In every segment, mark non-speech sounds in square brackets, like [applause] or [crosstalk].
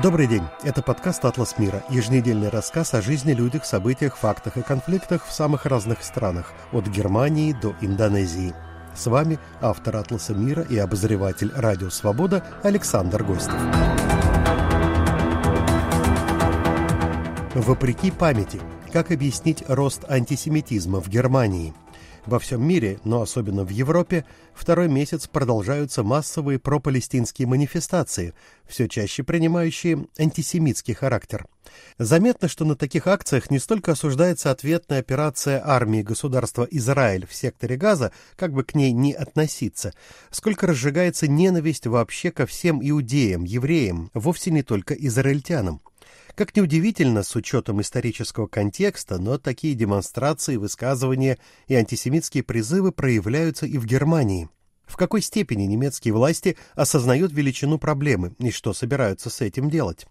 Добрый день. Это подкаст «Атлас мира». Еженедельный рассказ о жизни, людях, событиях, фактах и конфликтах в самых разных странах, от Германии до Индонезии. С вами автор «Атласа мира» и обозреватель «Радио Свобода» Александр Гостев. Вопреки памяти. Как объяснить рост антисемитизма в Германии – во всем мире, но особенно в Европе, второй месяц продолжаются массовые пропалестинские манифестации, все чаще принимающие антисемитский характер. Заметно, что на таких акциях не столько осуждается ответная операция армии государства Израиль в секторе Газа, как бы к ней ни относиться, сколько разжигается ненависть вообще ко всем иудеям, евреям, вовсе не только израильтянам. Как неудивительно, с учетом исторического контекста, но такие демонстрации, высказывания и антисемитские призывы проявляются и в Германии. В какой степени немецкие власти осознают величину проблемы и что собираются с этим делать?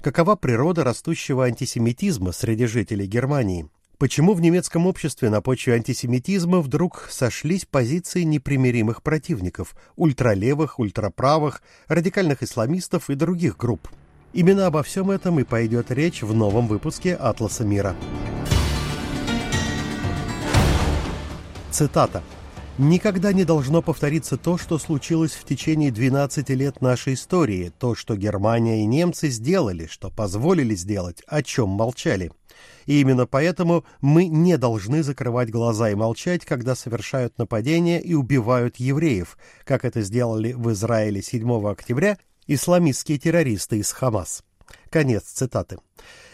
Какова природа растущего антисемитизма среди жителей Германии? Почему в немецком обществе на почве антисемитизма вдруг сошлись позиции непримиримых противников – ультралевых, ультраправых, радикальных исламистов и других групп? Именно обо всем этом и пойдет речь в новом выпуске «Атласа мира». Цитата. «Никогда не должно повториться то, что случилось в течение 12 лет нашей истории, то, что Германия и немцы сделали, что позволили сделать, о чем молчали. И именно поэтому мы не должны закрывать глаза и молчать, когда совершают нападения и убивают евреев, как это сделали в Израиле 7 октября исламистские террористы из Хамас. Конец цитаты.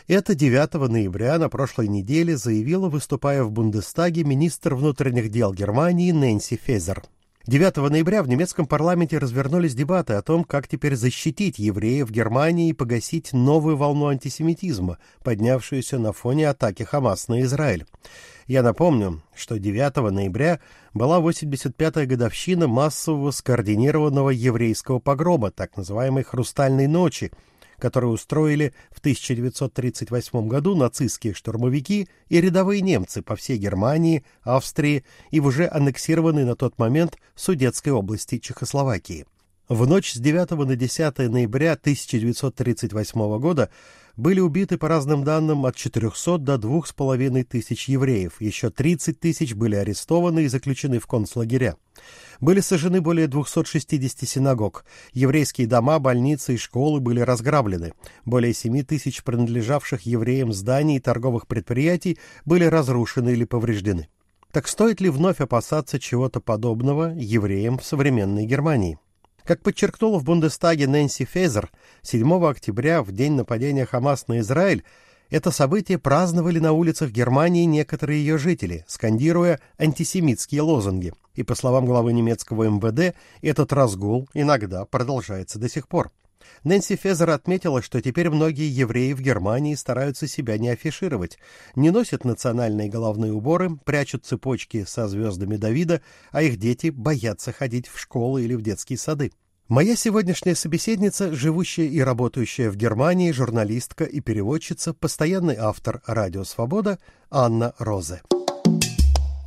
Это 9 ноября на прошлой неделе заявила, выступая в Бундестаге, министр внутренних дел Германии Нэнси Фезер. 9 ноября в немецком парламенте развернулись дебаты о том, как теперь защитить евреев в Германии и погасить новую волну антисемитизма, поднявшуюся на фоне атаки Хамас на Израиль. Я напомню, что 9 ноября была 85-я годовщина массового скоординированного еврейского погрома, так называемой «Хрустальной ночи», которую устроили в 1938 году нацистские штурмовики и рядовые немцы по всей Германии, Австрии и в уже аннексированной на тот момент Судетской области Чехословакии. В ночь с 9 на 10 ноября 1938 года были убиты, по разным данным, от 400 до 2,5 тысяч евреев, еще 30 тысяч были арестованы и заключены в концлагеря. Были сожжены более 260 синагог, еврейские дома, больницы и школы были разграблены, более 7 тысяч принадлежавших евреям зданий и торговых предприятий были разрушены или повреждены. Так стоит ли вновь опасаться чего-то подобного евреям в современной Германии? Как подчеркнула в Бундестаге Нэнси Фезер, 7 октября, в день нападения Хамас на Израиль, это событие праздновали на улицах Германии некоторые ее жители, скандируя антисемитские лозунги. И, по словам главы немецкого МВД, этот разгул иногда продолжается до сих пор. Нэнси Фезер отметила, что теперь многие евреи в Германии стараются себя не афишировать, не носят национальные головные уборы, прячут цепочки со звездами Давида, а их дети боятся ходить в школы или в детские сады. Моя сегодняшняя собеседница, живущая и работающая в Германии, журналистка и переводчица, постоянный автор «Радио Свобода» Анна Розе.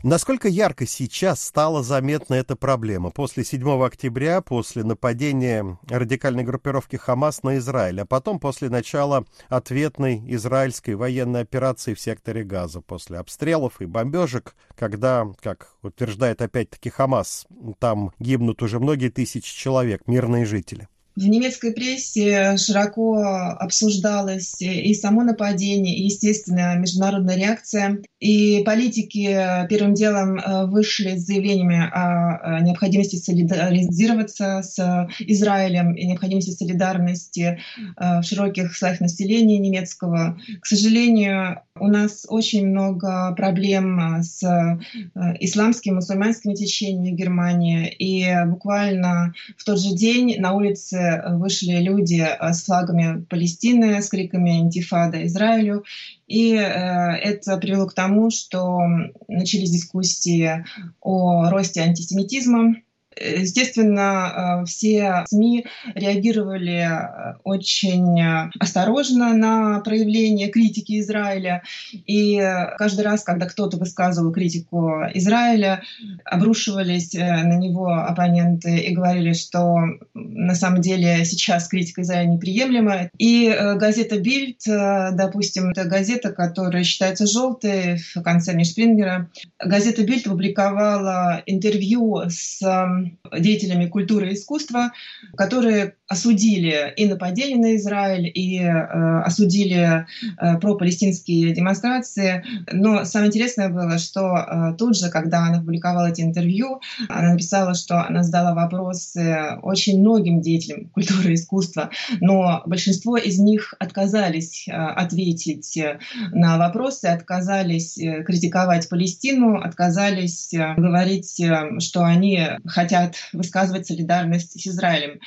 Насколько ярко сейчас стала заметна эта проблема после 7 октября, после нападения радикальной группировки Хамас на Израиль, а потом после начала ответной израильской военной операции в секторе Газа, после обстрелов и бомбежек, когда, как утверждает опять-таки Хамас, там гибнут уже многие тысячи человек, мирные жители. В немецкой прессе широко обсуждалось и само нападение, и, естественно, международная реакция. И политики первым делом э, вышли с заявлениями о необходимости солидаризироваться с Израилем и необходимости солидарности э, в широких слоях населения немецкого. К сожалению, у нас очень много проблем с э, исламскими, мусульманскими течениями в Германии. И буквально в тот же день на улице вышли люди э, с флагами Палестины, с криками «Интифада Израилю». И э, это привело к тому, что начались дискуссии о росте антисемитизма. Естественно, все СМИ реагировали очень осторожно на проявление критики Израиля. И каждый раз, когда кто-то высказывал критику Израиля, обрушивались на него оппоненты и говорили, что на самом деле сейчас критика Израиля неприемлема. И газета «Бильд», допустим, это газета, которая считается желтой в концерне Шпрингера, газета «Бильд» опубликовала интервью с деятелями культуры и искусства, которые осудили и нападение на Израиль, и э, осудили э, пропалестинские демонстрации. Но самое интересное было, что э, тут же, когда она публиковала эти интервью, она написала, что она задала вопросы очень многим деятелям культуры и искусства, но большинство из них отказались э, ответить на вопросы, отказались э, критиковать Палестину, отказались э, говорить, э, что они хотят высказывать солидарность с Израилем.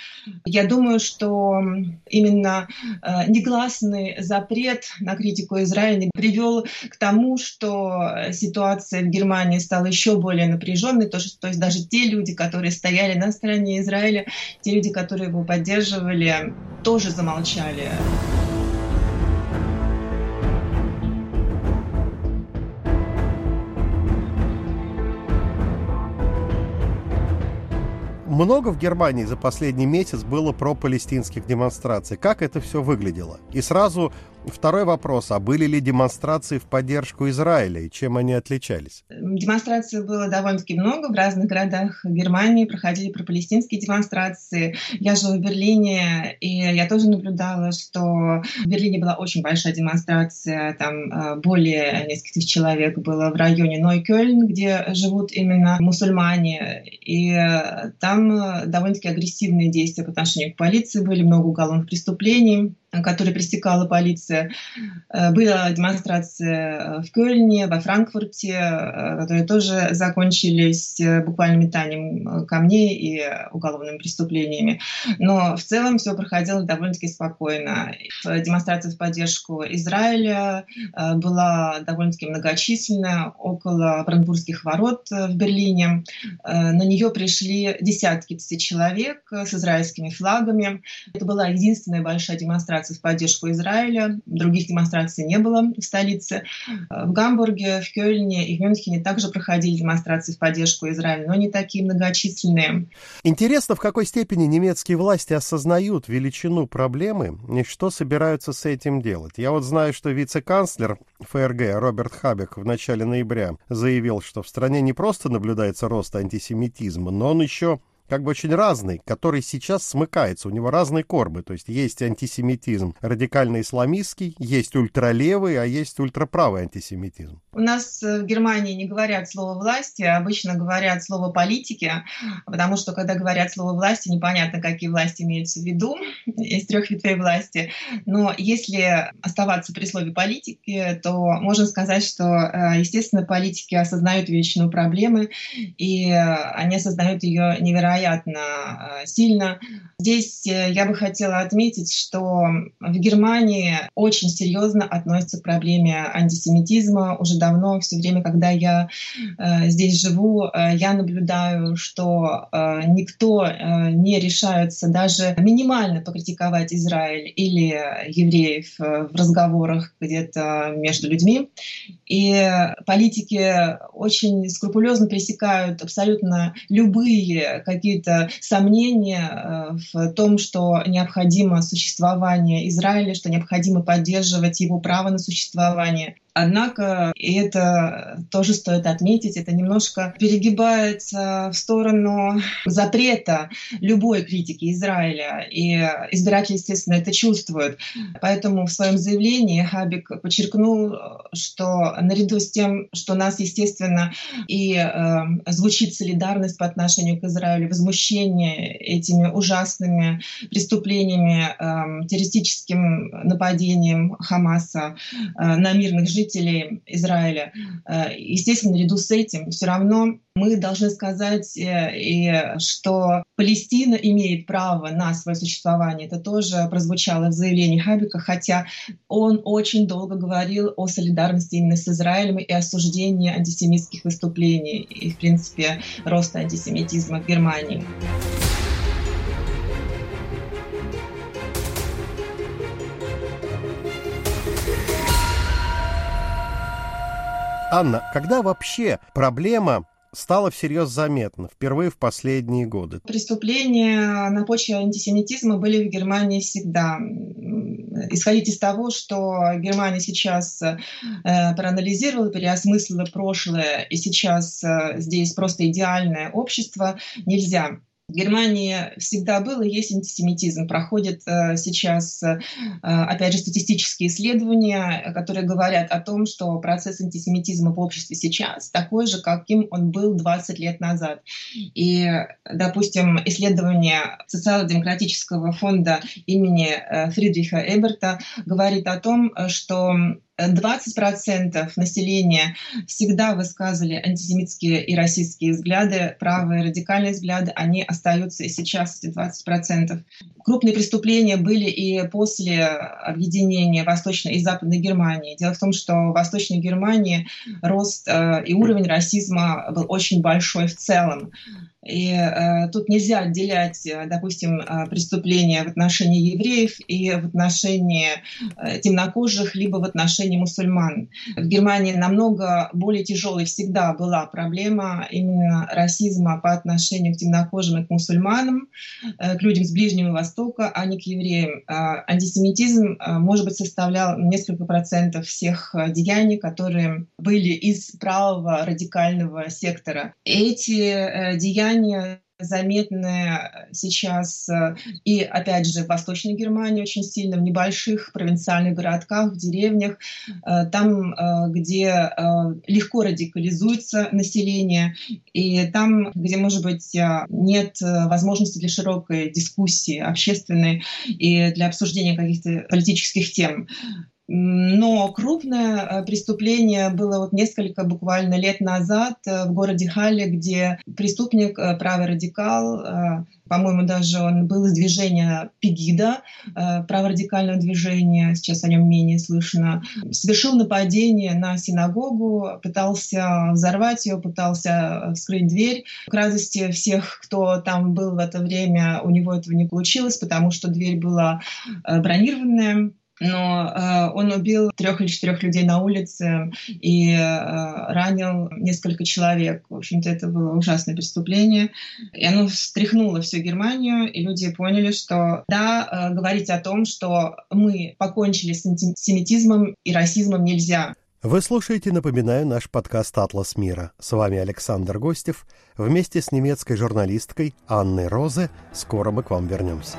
Я думаю, что именно э, негласный запрет на критику Израиля привел к тому, что ситуация в Германии стала еще более напряженной. То, что, то есть даже те люди, которые стояли на стороне Израиля, те люди, которые его поддерживали, тоже замолчали. Много в Германии за последний месяц было про палестинских демонстраций. Как это все выглядело? И сразу Второй вопрос. А были ли демонстрации в поддержку Израиля и чем они отличались? Демонстраций было довольно-таки много. В разных городах Германии проходили пропалестинские демонстрации. Я жила в Берлине, и я тоже наблюдала, что в Берлине была очень большая демонстрация. Там э, более нескольких человек было в районе Нойкёльн, где живут именно мусульмане. И э, там э, довольно-таки агрессивные действия по отношению к полиции были, много уголовных преступлений которые пресекала полиция. Э, Была демонстрация э, в Кёльне, во Франкфурте, э, которые тоже закончились буквально метанием камней и уголовными преступлениями. Но в целом все проходило довольно-таки спокойно. Демонстрация в поддержку Израиля была довольно-таки многочисленная, около Брандбургских ворот в Берлине. На нее пришли десятки тысяч человек с израильскими флагами. Это была единственная большая демонстрация демонстраций в поддержку Израиля. Других демонстраций не было в столице. В Гамбурге, в Кёльне и в Мюнхене также проходили демонстрации в поддержку Израиля, но не такие многочисленные. Интересно, в какой степени немецкие власти осознают величину проблемы и что собираются с этим делать. Я вот знаю, что вице-канцлер ФРГ Роберт Хабек в начале ноября заявил, что в стране не просто наблюдается рост антисемитизма, но он еще как бы очень разный, который сейчас смыкается. У него разные корбы. То есть есть антисемитизм радикально-исламистский, есть ультралевый, а есть ультраправый антисемитизм. У нас в Германии не говорят слово власти, а обычно говорят слово политики, потому что когда говорят слово власти, непонятно, какие власти имеются в виду [laughs] из трех ветвей власти. Но если оставаться при слове политики, то можно сказать, что, э, естественно, политики осознают величину проблемы, и они осознают ее невероятно э, сильно. Здесь э, я бы хотела отметить, что в Германии очень серьезно относятся к проблеме антисемитизма. Уже давно, все время, когда я э, здесь живу, я наблюдаю, что никто не решается даже минимально покритиковать Израиль или евреев в разговорах где-то между людьми. И политики очень скрупулезно пресекают абсолютно любые какие какие-то сомнения э, в том, что необходимо существование Израиля, что необходимо поддерживать его право на существование. Однако, это тоже стоит отметить, это немножко перегибается в сторону запрета любой критики Израиля. И избиратели, естественно, это чувствуют. Поэтому в своем заявлении Хабик подчеркнул, что наряду с тем, что у нас, естественно, и э, звучит солидарность по отношению к Израилю, возмущение этими ужасными преступлениями, э, террористическим нападением Хамаса э, на мирных жителей, жителей Израиля. Естественно, наряду с этим все равно мы должны сказать, и, что Палестина имеет право на свое существование. Это тоже прозвучало в заявлении Хабика, хотя он очень долго говорил о солидарности именно с Израилем и осуждении антисемитских выступлений и, в принципе, роста антисемитизма в Германии. Анна, когда вообще проблема стало всерьез заметно, впервые в последние годы. Преступления на почве антисемитизма были в Германии всегда. Исходить из того, что Германия сейчас э, проанализировала, переосмыслила прошлое, и сейчас э, здесь просто идеальное общество, нельзя. В Германии всегда был и есть антисемитизм. Проходят э, сейчас, э, опять же, статистические исследования, которые говорят о том, что процесс антисемитизма в обществе сейчас такой же, каким он был 20 лет назад. И, допустим, исследование социал-демократического фонда имени э, Фридриха Эберта говорит о том, что 20% населения всегда высказывали антисемитские и расистские взгляды, правые радикальные взгляды, они остаются и сейчас, эти 20%. Крупные преступления были и после объединения Восточной и Западной Германии. Дело в том, что в Восточной Германии рост э, и уровень расизма был очень большой в целом. И э, тут нельзя отделять, э, допустим, э, преступления в отношении евреев и в отношении э, темнокожих, либо в отношении мусульман. В Германии намного более тяжелой всегда была проблема именно расизма по отношению к темнокожим и к мусульманам, э, к людям с Ближнего Востока, а не к евреям. Э, антисемитизм, э, может быть, составлял несколько процентов всех э, деяний, которые были из правого радикального сектора. Эти э, деяния влияние заметное сейчас э, и, опять же, в Восточной Германии очень сильно, в небольших провинциальных городках, в деревнях, э, там, э, где легко радикализуется население, и там, где, может быть, нет возможности для широкой дискуссии общественной и для обсуждения каких-то политических тем. Но крупное э, преступление было вот несколько буквально лет назад э, в городе Халле, где преступник, э, правый радикал, по-моему, даже он был из движения Пегида, праворадикального движения, сейчас о нем менее слышно, совершил нападение на синагогу, пытался взорвать ее, пытался вскрыть дверь. К радости всех, кто там был в это время, у него этого не получилось, потому что дверь была бронированная но э, он убил трех или четырех людей на улице и э, ранил несколько человек. В общем-то, это было ужасное преступление. И оно встряхнуло всю Германию, и люди поняли, что да, э, говорить о том, что мы покончили с антисемитизмом и расизмом нельзя. Вы слушаете, напоминаю, наш подкаст «Атлас мира». С вами Александр Гостев. Вместе с немецкой журналисткой Анной Розе скоро мы к вам вернемся.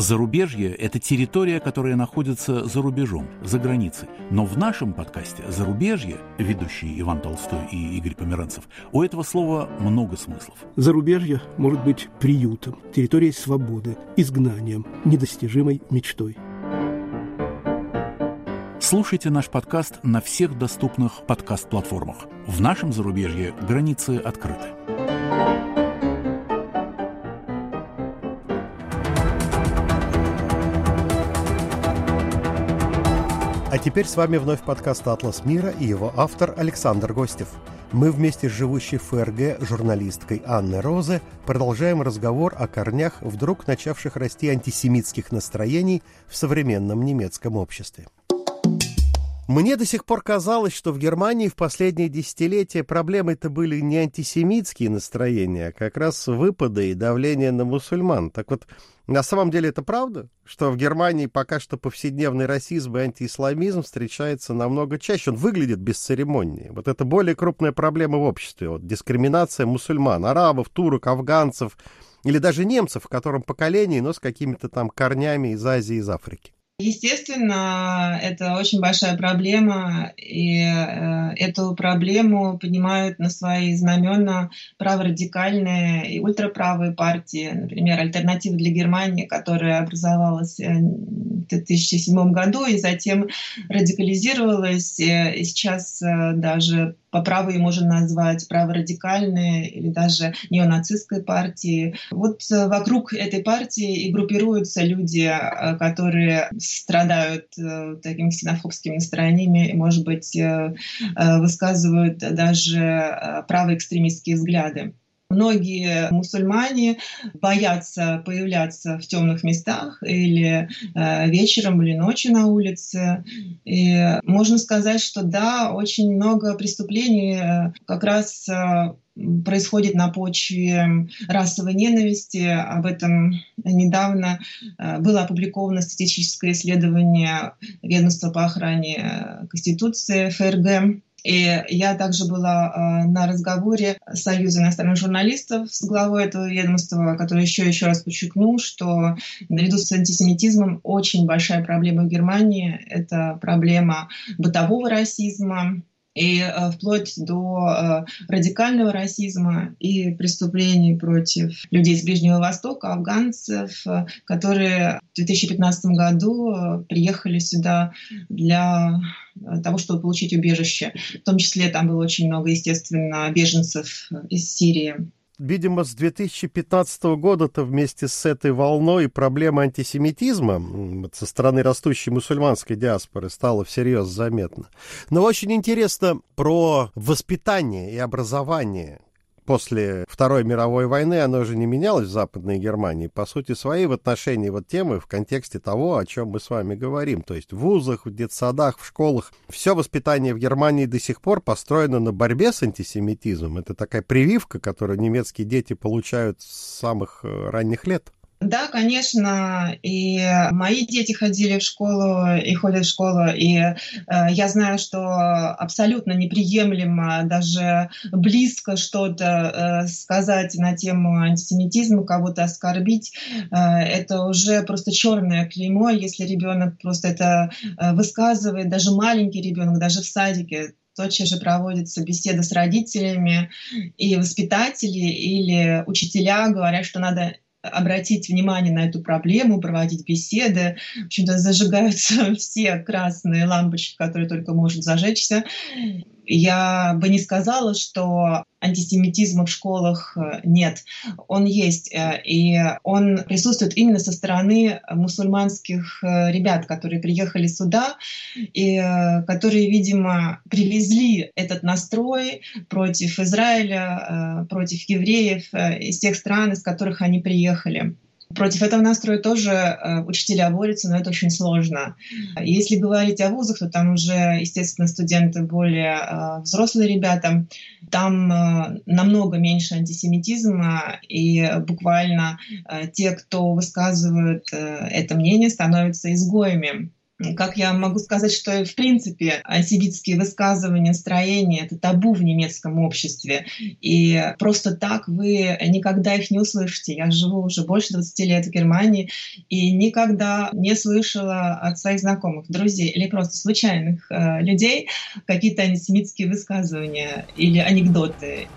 Зарубежье – это территория, которая находится за рубежом, за границей. Но в нашем подкасте «Зарубежье», ведущий Иван Толстой и Игорь Померанцев, у этого слова много смыслов. Зарубежье может быть приютом, территорией свободы, изгнанием, недостижимой мечтой. Слушайте наш подкаст на всех доступных подкаст-платформах. В нашем зарубежье границы открыты. А теперь с вами вновь подкаст «Атлас мира» и его автор Александр Гостев. Мы вместе с живущей в ФРГ журналисткой Анной Розе продолжаем разговор о корнях вдруг начавших расти антисемитских настроений в современном немецком обществе. Мне до сих пор казалось, что в Германии в последние десятилетия проблемой-то были не антисемитские настроения, а как раз выпады и давление на мусульман. Так вот, на самом деле это правда, что в Германии пока что повседневный расизм и антиисламизм встречается намного чаще, он выглядит бесцеремоннее. Вот это более крупная проблема в обществе, вот дискриминация мусульман, арабов, турок, афганцев или даже немцев, в котором поколение, но с какими-то там корнями из Азии, из Африки. Естественно, это очень большая проблема, и э, эту проблему поднимают на свои знамена праворадикальные и ультраправые партии. Например, «Альтернатива для Германии», которая образовалась э, в 2007 году и затем радикализировалась, э, и сейчас даже по праву ее можно назвать праворадикальной или даже неонацистской партии. Вот э, вокруг этой партии и группируются люди, э, которые страдают э, такими ксенофобскими настроениями и, может быть, высказывают даже правоэкстремистские взгляды. Многие мусульмане боятся появляться в темных местах или э, вечером или ночью на улице. И можно сказать, что да, очень много преступлений э, как раз э, происходит на почве расовой ненависти. Об этом недавно было опубликовано статистическое исследование Ведомства по охране Конституции ФРГ и я также была э, на разговоре Союза иностранных журналистов с главой этого ведомства, который еще еще раз подчеркнул, что наряду с антисемитизмом очень большая проблема в Германии – это проблема бытового расизма, и э, вплоть до э, радикального расизма и преступлений против людей с Ближнего Востока, афганцев, э, которые в 2015 году приехали сюда для того, чтобы получить убежище. В том числе там было очень много, естественно, беженцев из Сирии видимо, с 2015 года-то вместе с этой волной проблема антисемитизма со стороны растущей мусульманской диаспоры стала всерьез заметна. Но очень интересно про воспитание и образование после Второй мировой войны оно же не менялось в Западной Германии. По сути, свои в отношении вот темы в контексте того, о чем мы с вами говорим. То есть в вузах, в детсадах, в школах. Все воспитание в Германии до сих пор построено на борьбе с антисемитизмом. Это такая прививка, которую немецкие дети получают с самых э, ранних лет. Да, конечно, и мои дети ходили в школу и ходят в школу, и э, я знаю, что абсолютно неприемлемо даже близко что-то э, сказать на тему антисемитизма, кого-то оскорбить. Э, это уже просто черное клеймо, если ребенок просто это э, высказывает, даже маленький ребенок, даже в садике, тотчас же проводится беседа с родителями, и воспитатели или учителя говорят, что надо обратить внимание на эту проблему, проводить беседы. В общем-то, зажигаются [laughs] все красные лампочки, которые только может зажечься. Я бы не сказала, что антисемитизма в школах э, нет. Он есть, э, и он присутствует именно со стороны мусульманских э, ребят, которые приехали сюда, и которые, видимо, привезли этот настрой против Израиля, против евреев из тех стран, из которых они приехали. Против этого настроя тоже э, учителя борются, но это очень сложно. Если говорить о вузах, то там уже, естественно, студенты более э, взрослые ребята. Там э, намного меньше антисемитизма, и буквально те, кто высказывают это мнение, становятся изгоями как я могу сказать, что в принципе антисемитские высказывания, настроения — это табу в немецком обществе. И просто так вы никогда их не услышите. Я живу уже больше 20 лет в Германии и никогда не слышала от своих знакомых, друзей или просто случайных э, людей какие-то антисемитские высказывания или анекдоты.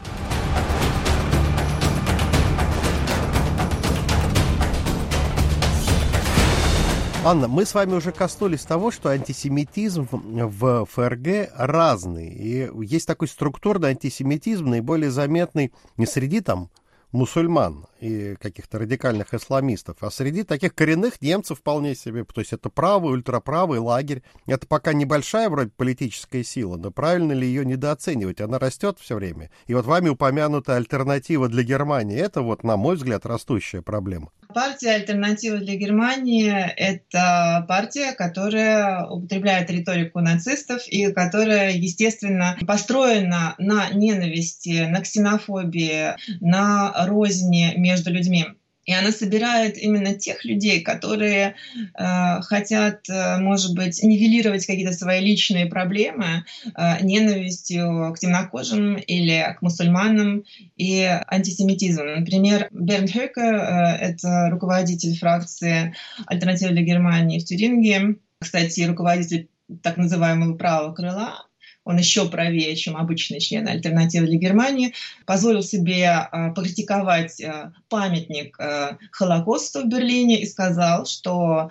Анна, мы с вами уже коснулись того, что антисемитизм в ФРГ разный. И есть такой структурный антисемитизм, наиболее заметный не среди там мусульман и каких-то радикальных исламистов, а среди таких коренных немцев вполне себе, то есть это правый, ультраправый лагерь. Это пока небольшая вроде политическая сила, но правильно ли ее недооценивать? Она растет все время. И вот вами упомянутая альтернатива для Германии, это вот, на мой взгляд, растущая проблема. Партия «Альтернатива для Германии» — это партия, которая употребляет риторику нацистов и которая, естественно, построена на ненависти, на ксенофобии, на розни между людьми. И она собирает именно тех людей, которые э, хотят, э, может быть, нивелировать какие-то свои личные проблемы э, ненавистью к темнокожим или к мусульманам и антисемитизмом. Например, Берн Хёке, э, это руководитель фракции «Альтернатива для Германии» в Тюрингии, кстати, руководитель так называемого правого крыла, он еще правее, чем обычные члены альтернативы для Германии, позволил себе а, покритиковать а, памятник а, Холокосту в Берлине и сказал, что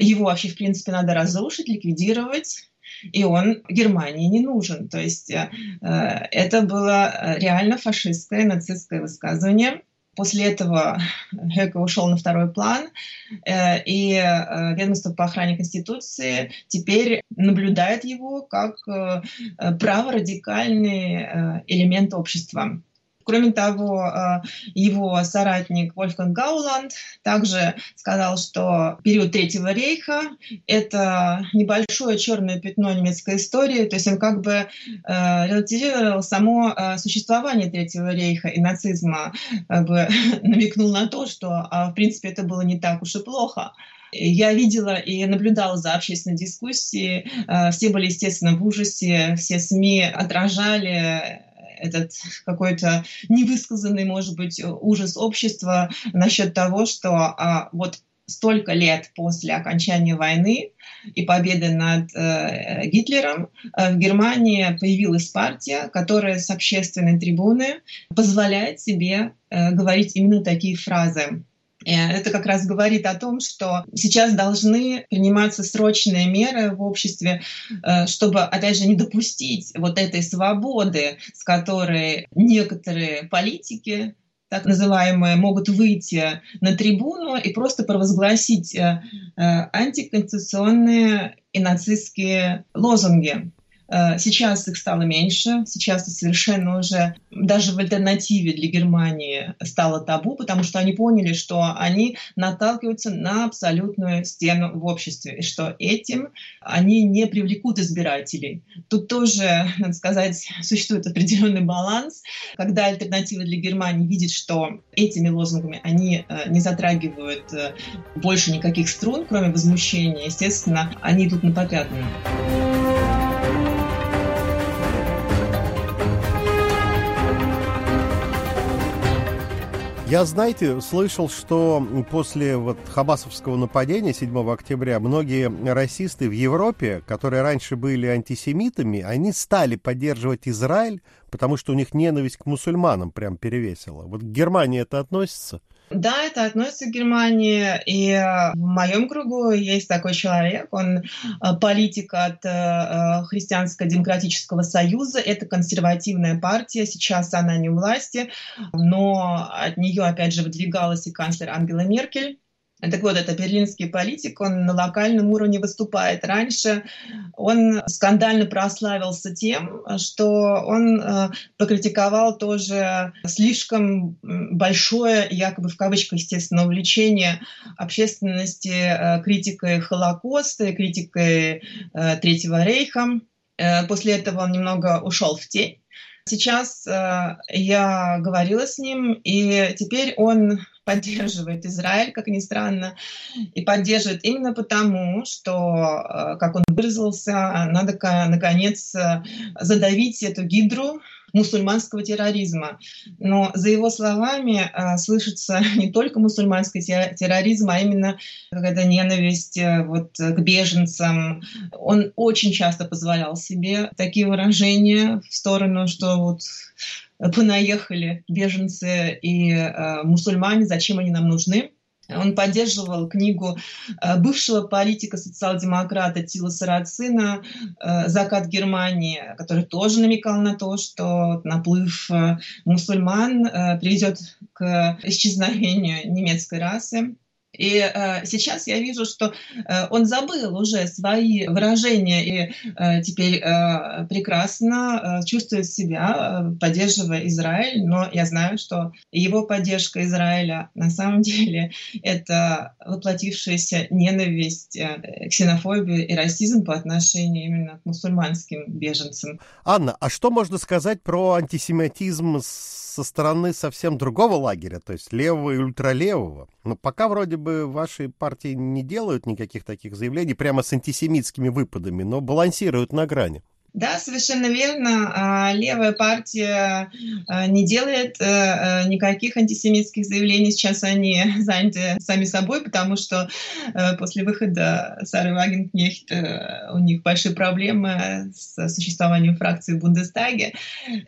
его вообще, в принципе, надо разрушить, ликвидировать, и он Германии не нужен. То есть это было реально фашистское, нацистское высказывание. После этого Хека ушел на второй план, э, и э, ведомство по охране Конституции теперь наблюдает его как э, праворадикальный элемент общества. Кроме того, э, его соратник Вольфганг Гауланд также сказал, что период Третьего рейха — это небольшое черное пятно немецкой истории, то есть он как бы э, релативизировал само э, существование Третьего рейха и нацизма, как бы [laughs] намекнул на то, что, а, в принципе, это было не так уж и плохо. Я видела и наблюдала за общественной дискуссией. Все были, естественно, в ужасе, все СМИ отражали этот какой-то невысказанный, может быть, ужас общества насчет того, что а, вот столько лет после окончания войны и победы над э, Гитлером э, в Германии появилась партия, которая с общественной трибуны позволяет себе э, говорить именно такие фразы. Это как раз говорит о том, что сейчас должны приниматься срочные меры в обществе, э, чтобы, опять же, не допустить вот этой свободы, с которой некоторые политики так называемые, могут выйти на трибуну и просто провозгласить э, э, антиконституционные и нацистские лозунги. Э, сейчас их стало меньше, сейчас совершенно уже даже в альтернативе для Германии стало табу, потому что они поняли, что они наталкиваются на абсолютную стену в обществе, и что этим они не привлекут избирателей. Тут тоже, надо сказать, существует определенный баланс, когда альтернатива для Германии видит, что этими лозунгами они э, не затрагивают э, больше никаких струн, кроме возмущения, естественно, они идут на попятную. Я, знаете, слышал, что после вот хабасовского нападения 7 октября многие расисты в Европе, которые раньше были антисемитами, они стали поддерживать Израиль, потому что у них ненависть к мусульманам прям перевесила. Вот к Германии это относится? Да, это относится к Германии. И э, в моем кругу есть такой человек, он э, политик от э, Христианско-демократического союза. Это консервативная партия, сейчас она не у власти, но от нее, опять же, выдвигалась и канцлер Ангела Меркель. Так вот, это берлинский политик, он на локальном уровне выступает. Раньше он скандально прославился тем, что он э, покритиковал тоже слишком большое, якобы в кавычках, естественно, увлечение общественности э, критикой Холокоста и критикой э, Третьего рейха. После этого он немного ушел в тень. Сейчас э, я говорила с ним, и теперь он поддерживает Израиль, как ни странно, и поддерживает именно потому, что, э, как он выразился, надо наконец э, задавить эту гидру мусульманского терроризма. Но за его словами э, слышится [laughs] не только мусульманский терроризм, а именно какая-то ненависть вот, к беженцам. Он очень часто позволял себе такие выражения в сторону, что вот понаехали беженцы и э, мусульмане, зачем они нам нужны. Он поддерживал книгу э, бывшего политика социал-демократа Тила Сарацина э, «Закат Германии», который тоже намекал на то, что наплыв мусульман приведет к исчезновению немецкой расы. И э, сейчас я вижу, что э, он забыл уже свои выражения и э, теперь э, прекрасно э, чувствует себя, э, поддерживая Израиль. Но я знаю, что его поддержка Израиля на самом [laughs] деле это воплотившаяся ненависть, э, ксенофобия и расизм по отношению именно к мусульманским беженцам. Анна, а что можно сказать про антисемитизм со стороны совсем другого лагеря, то есть левого и ультралевого? Ну, пока вроде ваши партии не делают никаких таких заявлений прямо с антисемитскими выпадами, но балансируют на грани. Да, совершенно верно. А, левая партия а, не делает э, э, никаких антисемитских заявлений. Сейчас они [laughs] заняты сами собой, потому что э, после выхода Сары Вагенкнехт у них большие проблемы с существованием фракции в Бундестаге.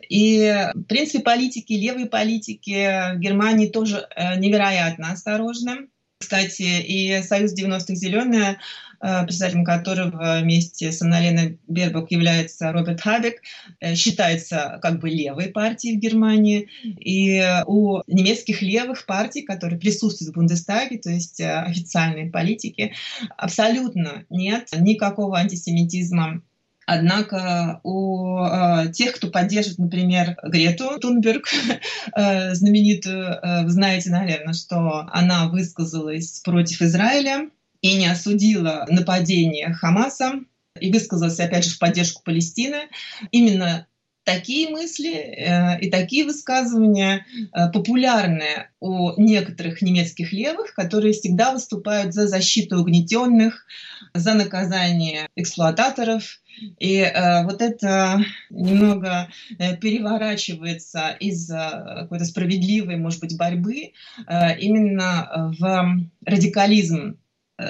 И, в принципе, политики, левые политики в Германии тоже невероятно осторожны. Кстати, и Союз 90-х «Зеленые», э, председателем которого вместе с Анналеной Бербок является Роберт Хабек, э, считается как бы левой партией в Германии. И у немецких левых партий, которые присутствуют в Бундестаге, то есть э, официальные политики, абсолютно нет никакого антисемитизма Однако у э, тех, кто поддерживает, например, Грету Тунберг, [laughs] э, знаменитую, э, вы знаете, наверное, что она высказалась против Израиля и не осудила нападение Хамаса и высказалась, опять же, в поддержку Палестины. Именно такие мысли э, и такие высказывания э, популярны у некоторых немецких левых, которые всегда выступают за защиту угнетенных, за наказание эксплуататоров. И э, вот это немного э, переворачивается из-за какой-то справедливой, может быть, борьбы э, именно в радикализм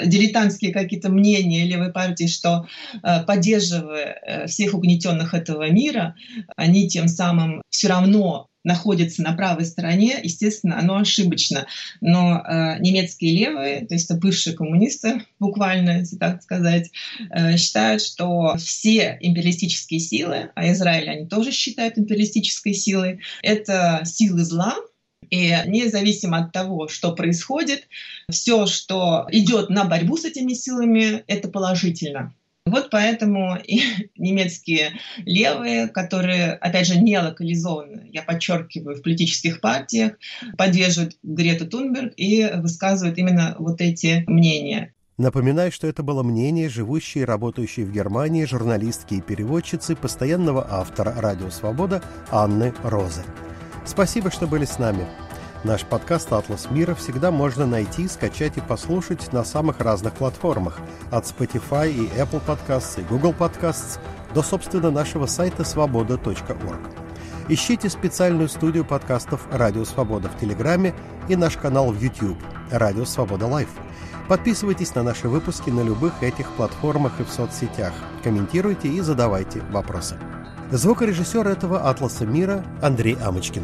дилетантские какие-то мнения левой партии, что э, поддерживая э, всех угнетенных этого мира, они тем самым все равно находятся на правой стороне, естественно, оно ошибочно. Но э, немецкие левые, то есть бывшие коммунисты, [laughs] буквально, если так сказать, э, считают, что все империалистические силы, а Израиль они тоже считают империалистической силой, это силы зла, и независимо от того, что происходит, все, что идет на борьбу с этими силами, это положительно. Вот поэтому и [laughs] немецкие левые, которые, опять же, не локализованы, я подчеркиваю, в политических партиях, поддерживают Грету Тунберг и высказывают именно вот эти мнения. Напоминаю, что это было мнение живущей и работающей в Германии журналистки и переводчицы постоянного автора «Радио Свобода» Анны Розы. Спасибо, что были с нами. Наш подкаст «Атлас мира» всегда можно найти, скачать и послушать на самых разных платформах, от Spotify и Apple Podcasts и Google Podcasts до, собственно, нашего сайта svoboda.org. Ищите специальную студию подкастов «Радио Свобода» в Телеграме и наш канал в YouTube «Радио Свобода Live». Подписывайтесь на наши выпуски на любых этих платформах и в соцсетях. Комментируйте и задавайте вопросы. Звукорежиссер этого «Атласа мира» Андрей Амочкин.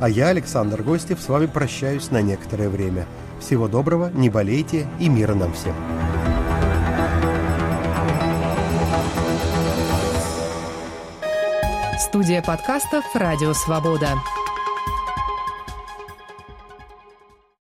А я, Александр Гостев, с вами прощаюсь на некоторое время. Всего доброго, не болейте и мира нам всем. Студия подкастов «Радио Свобода».